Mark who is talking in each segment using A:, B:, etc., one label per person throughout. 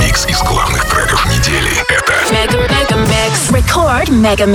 A: Микс из главных треков недели. Это
B: Мега
C: Рекорд Мега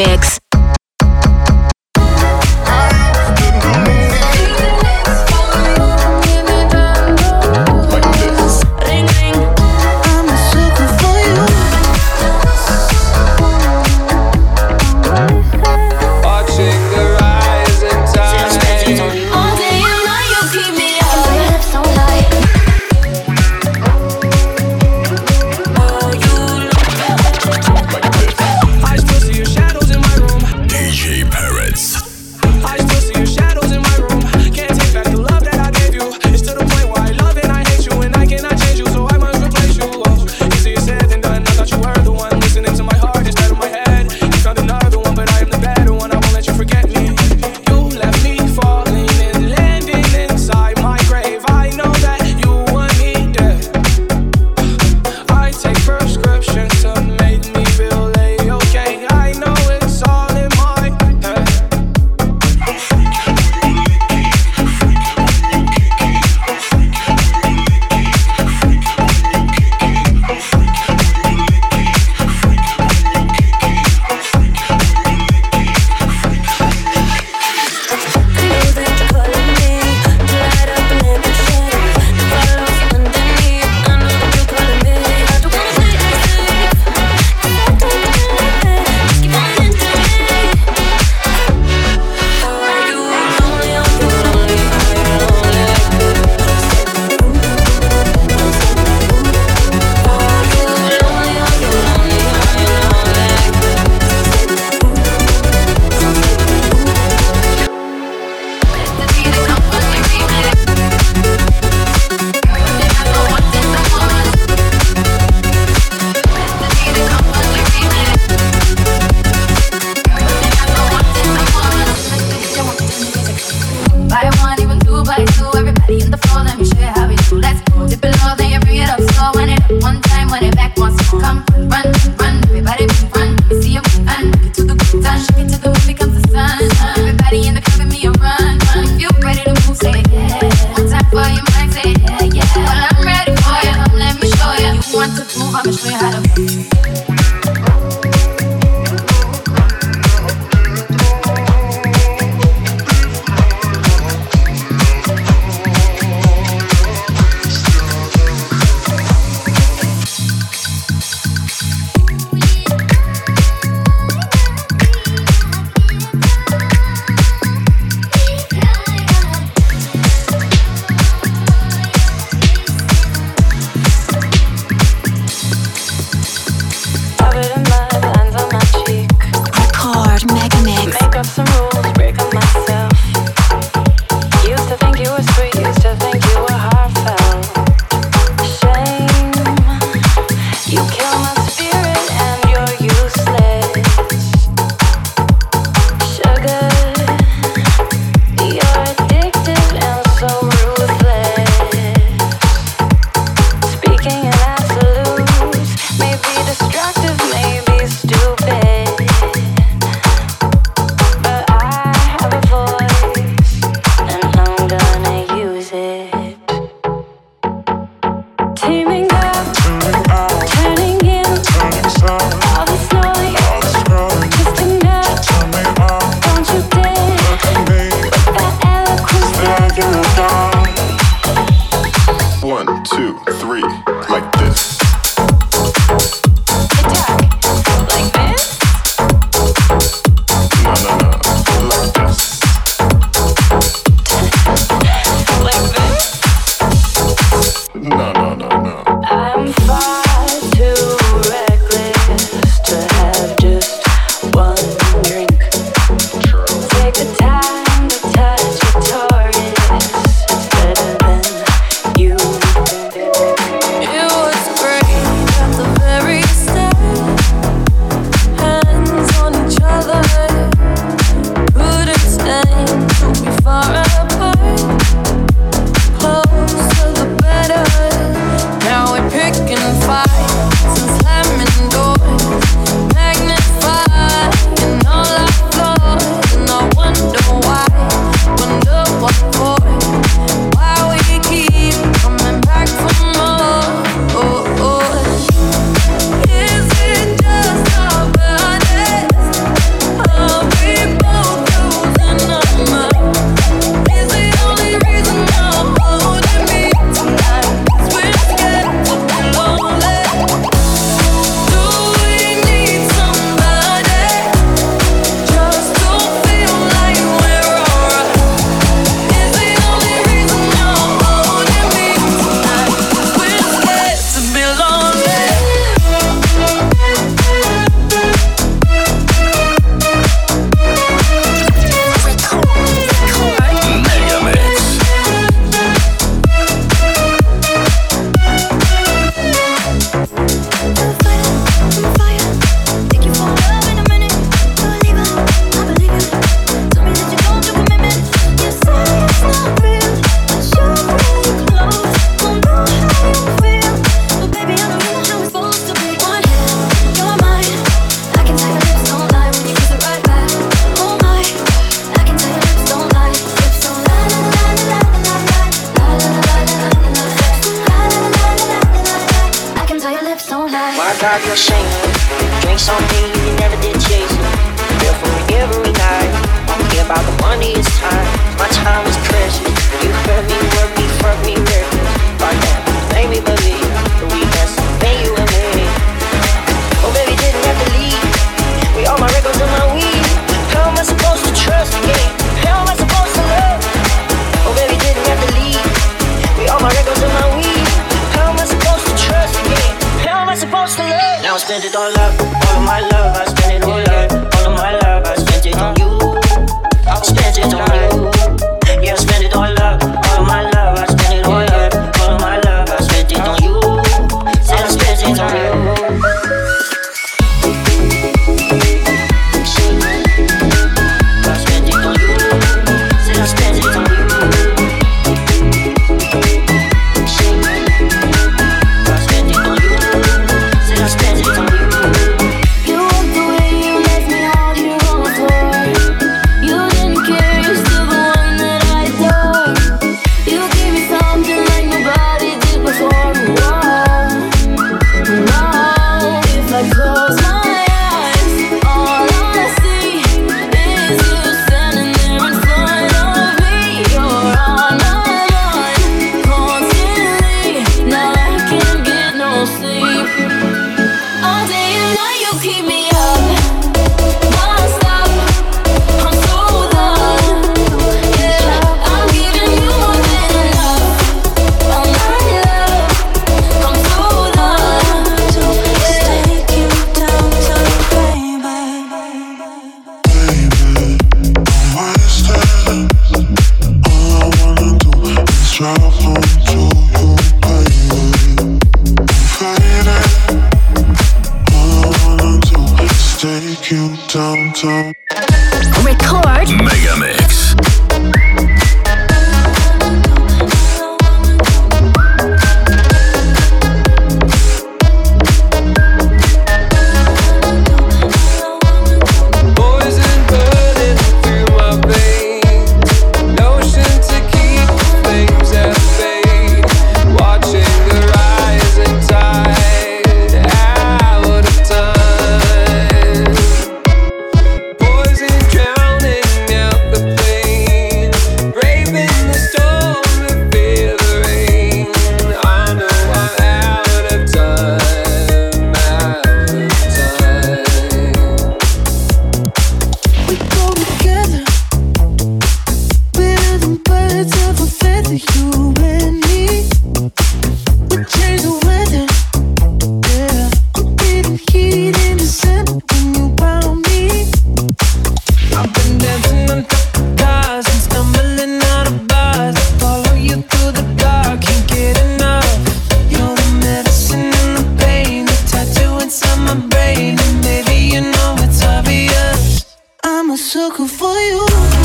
C: sucker for you.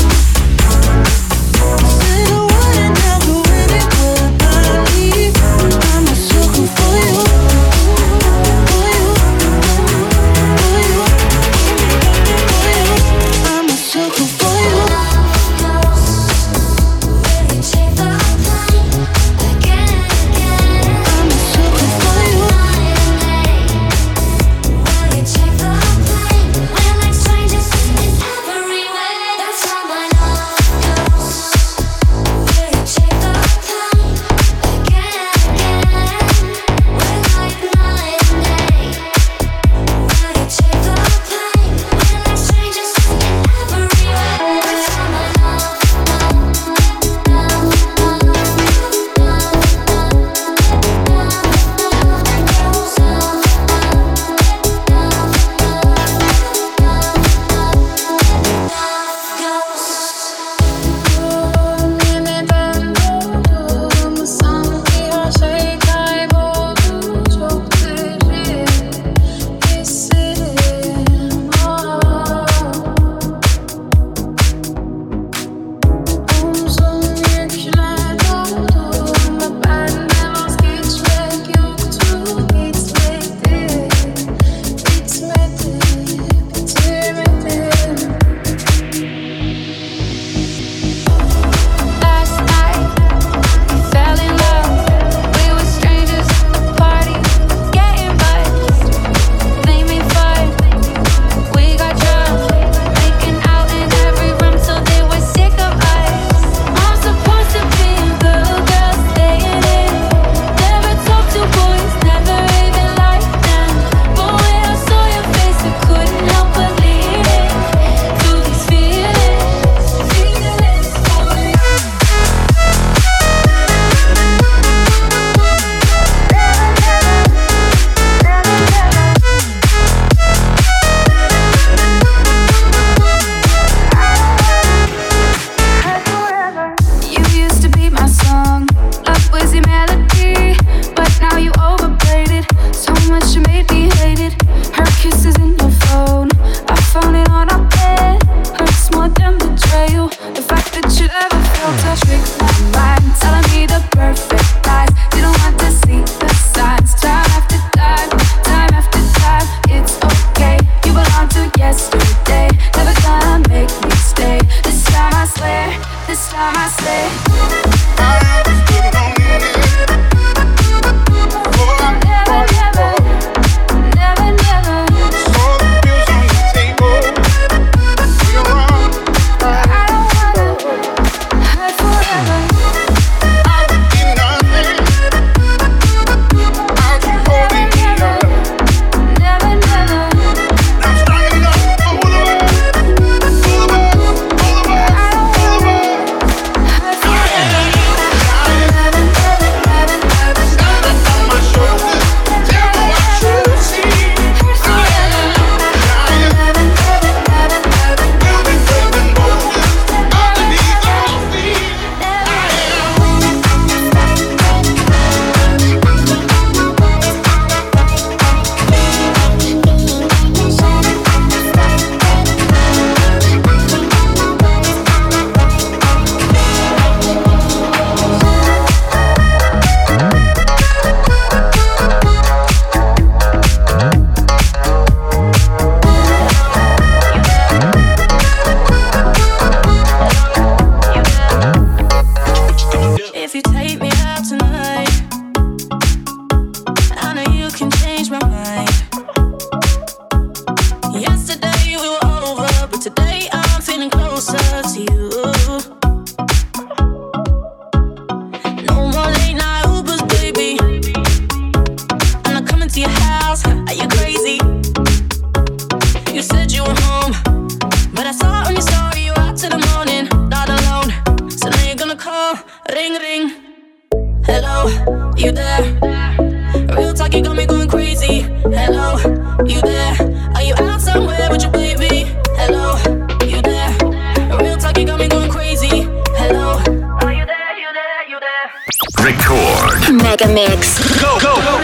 D: Mega Mix. Shake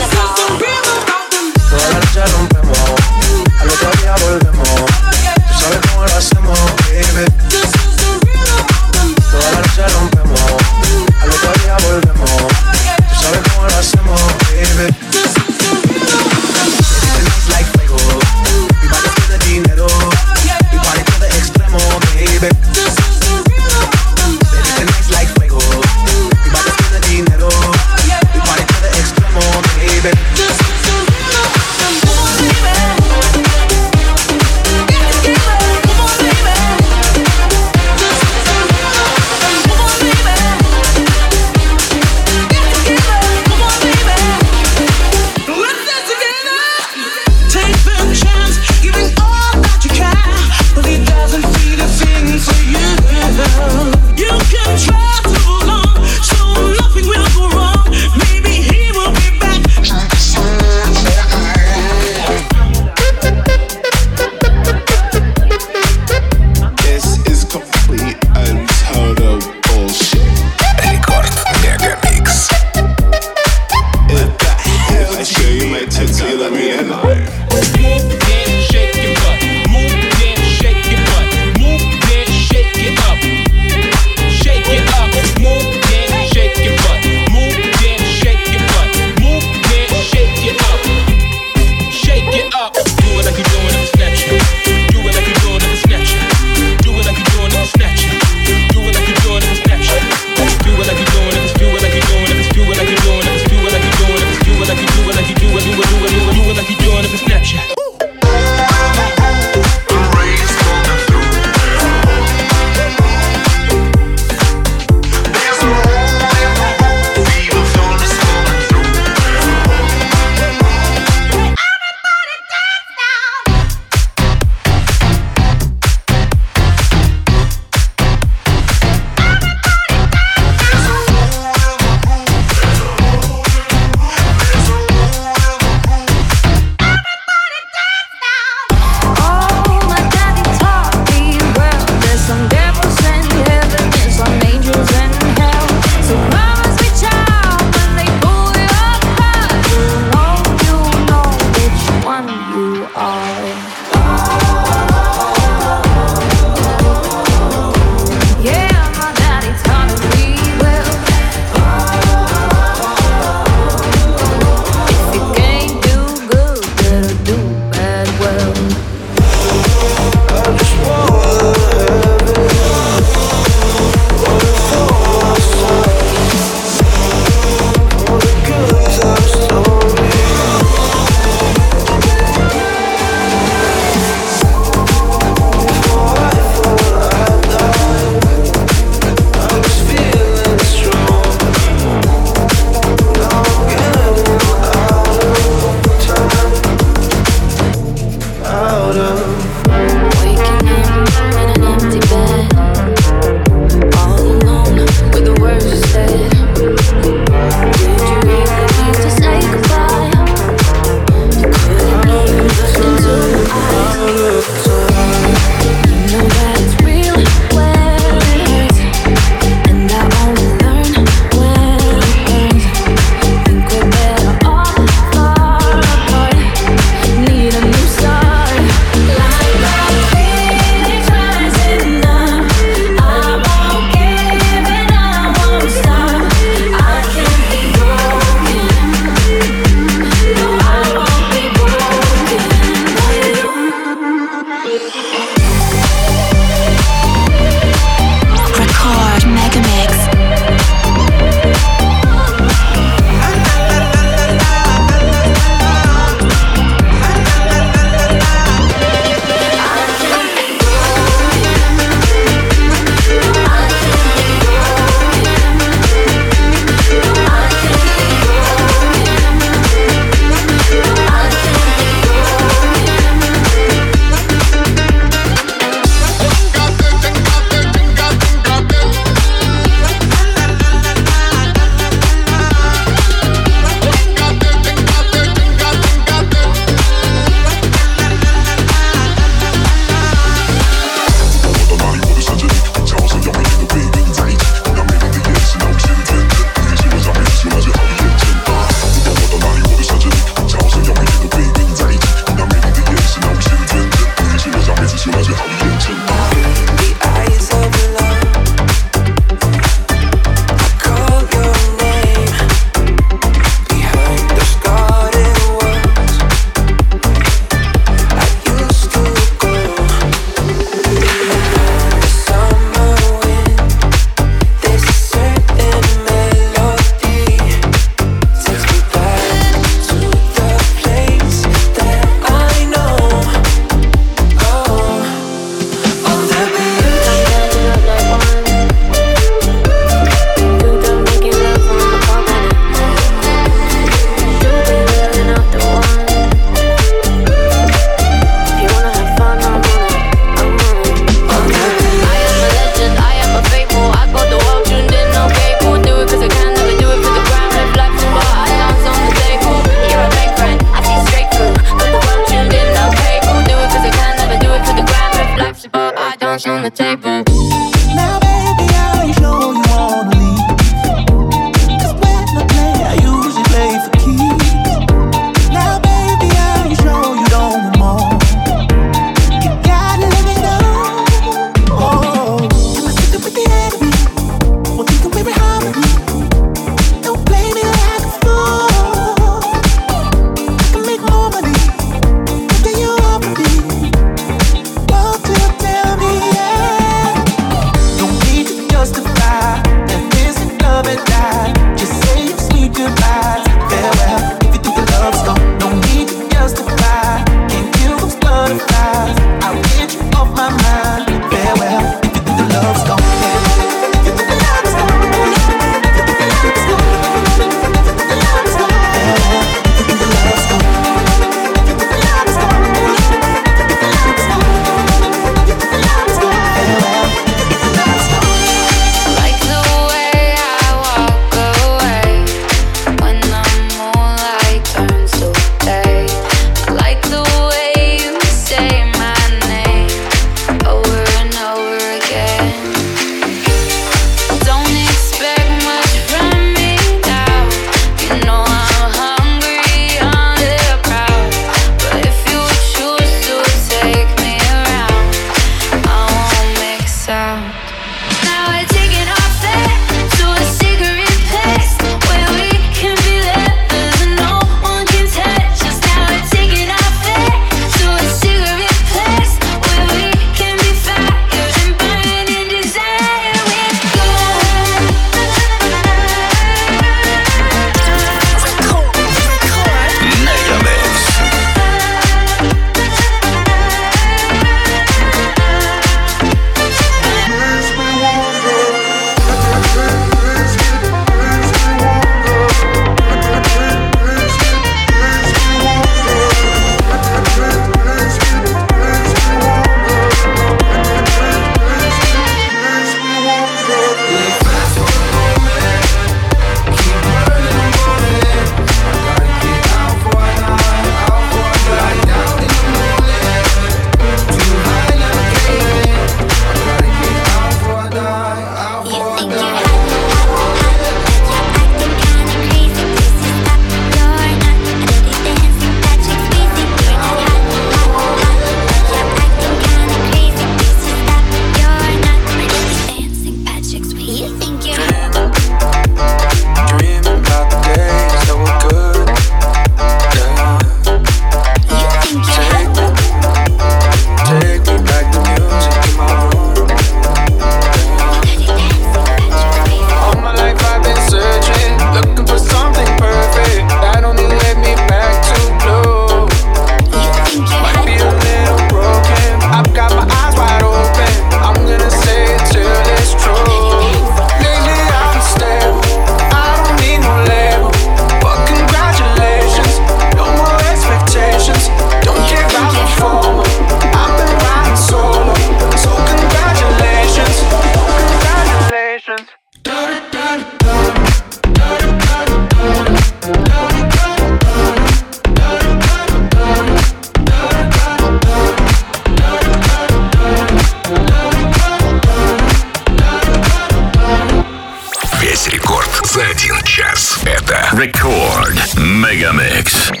E: Record Megamix.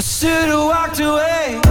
E: I should have
C: walked away.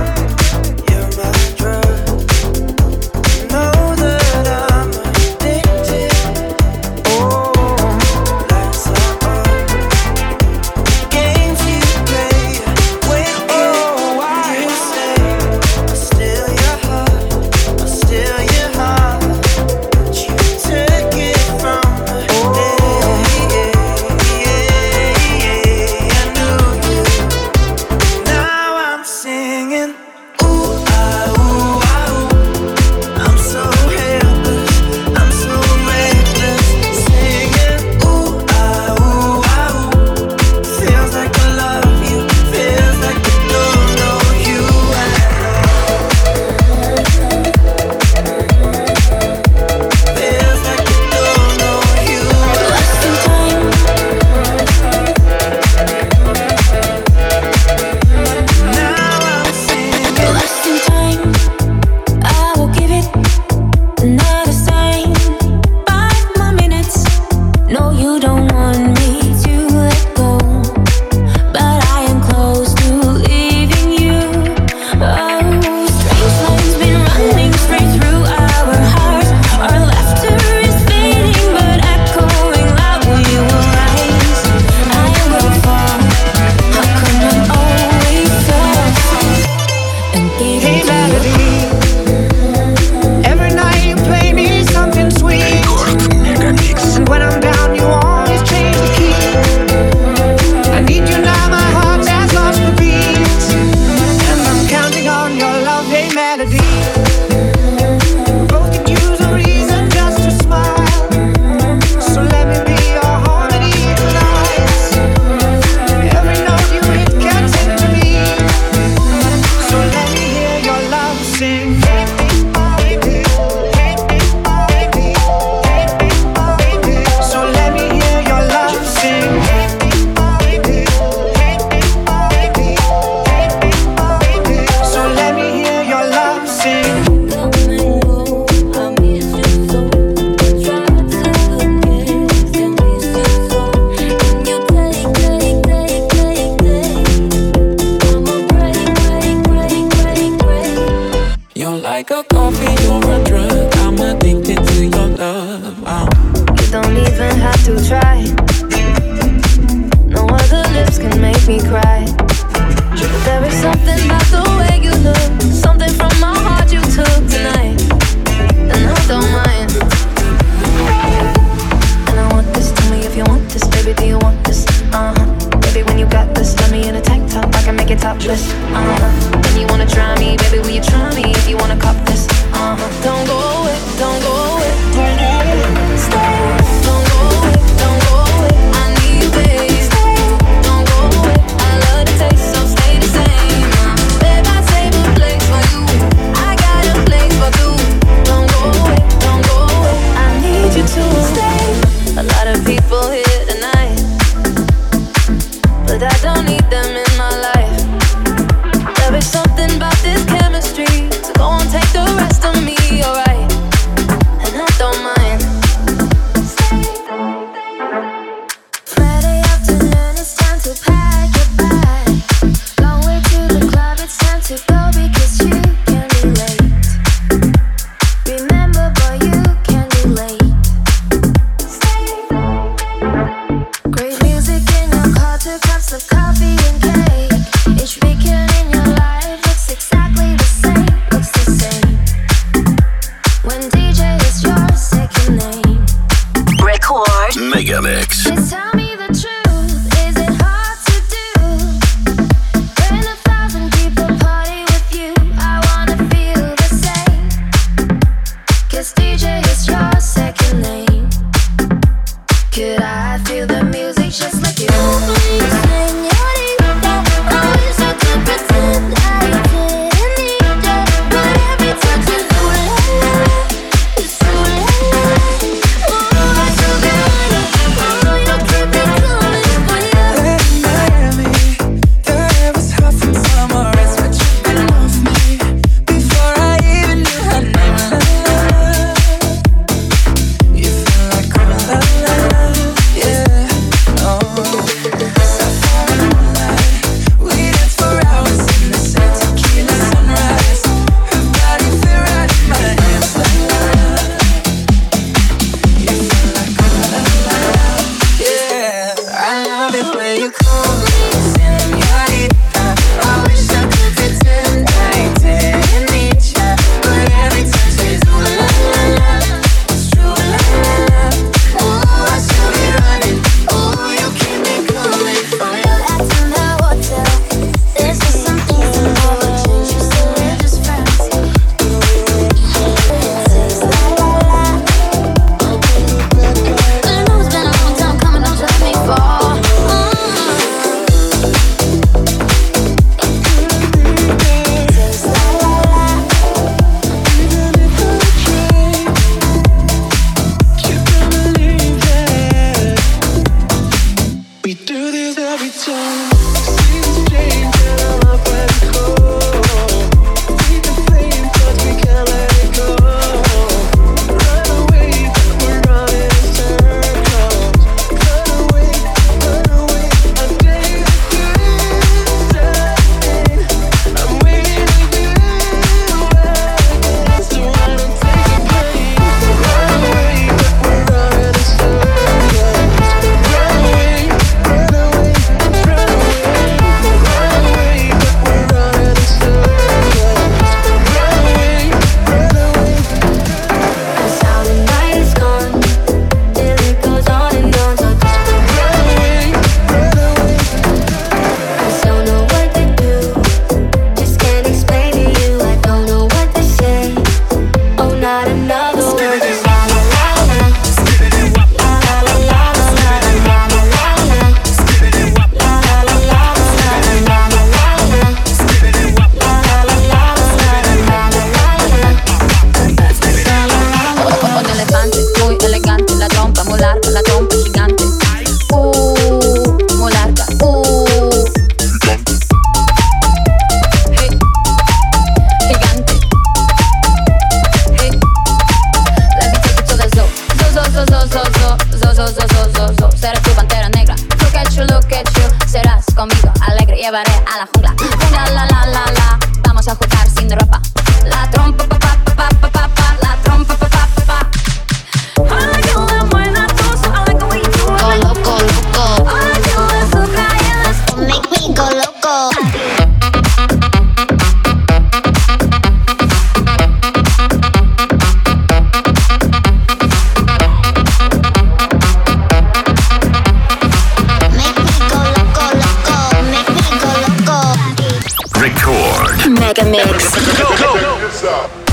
B: mega mix.
F: Go,
G: go,
D: go.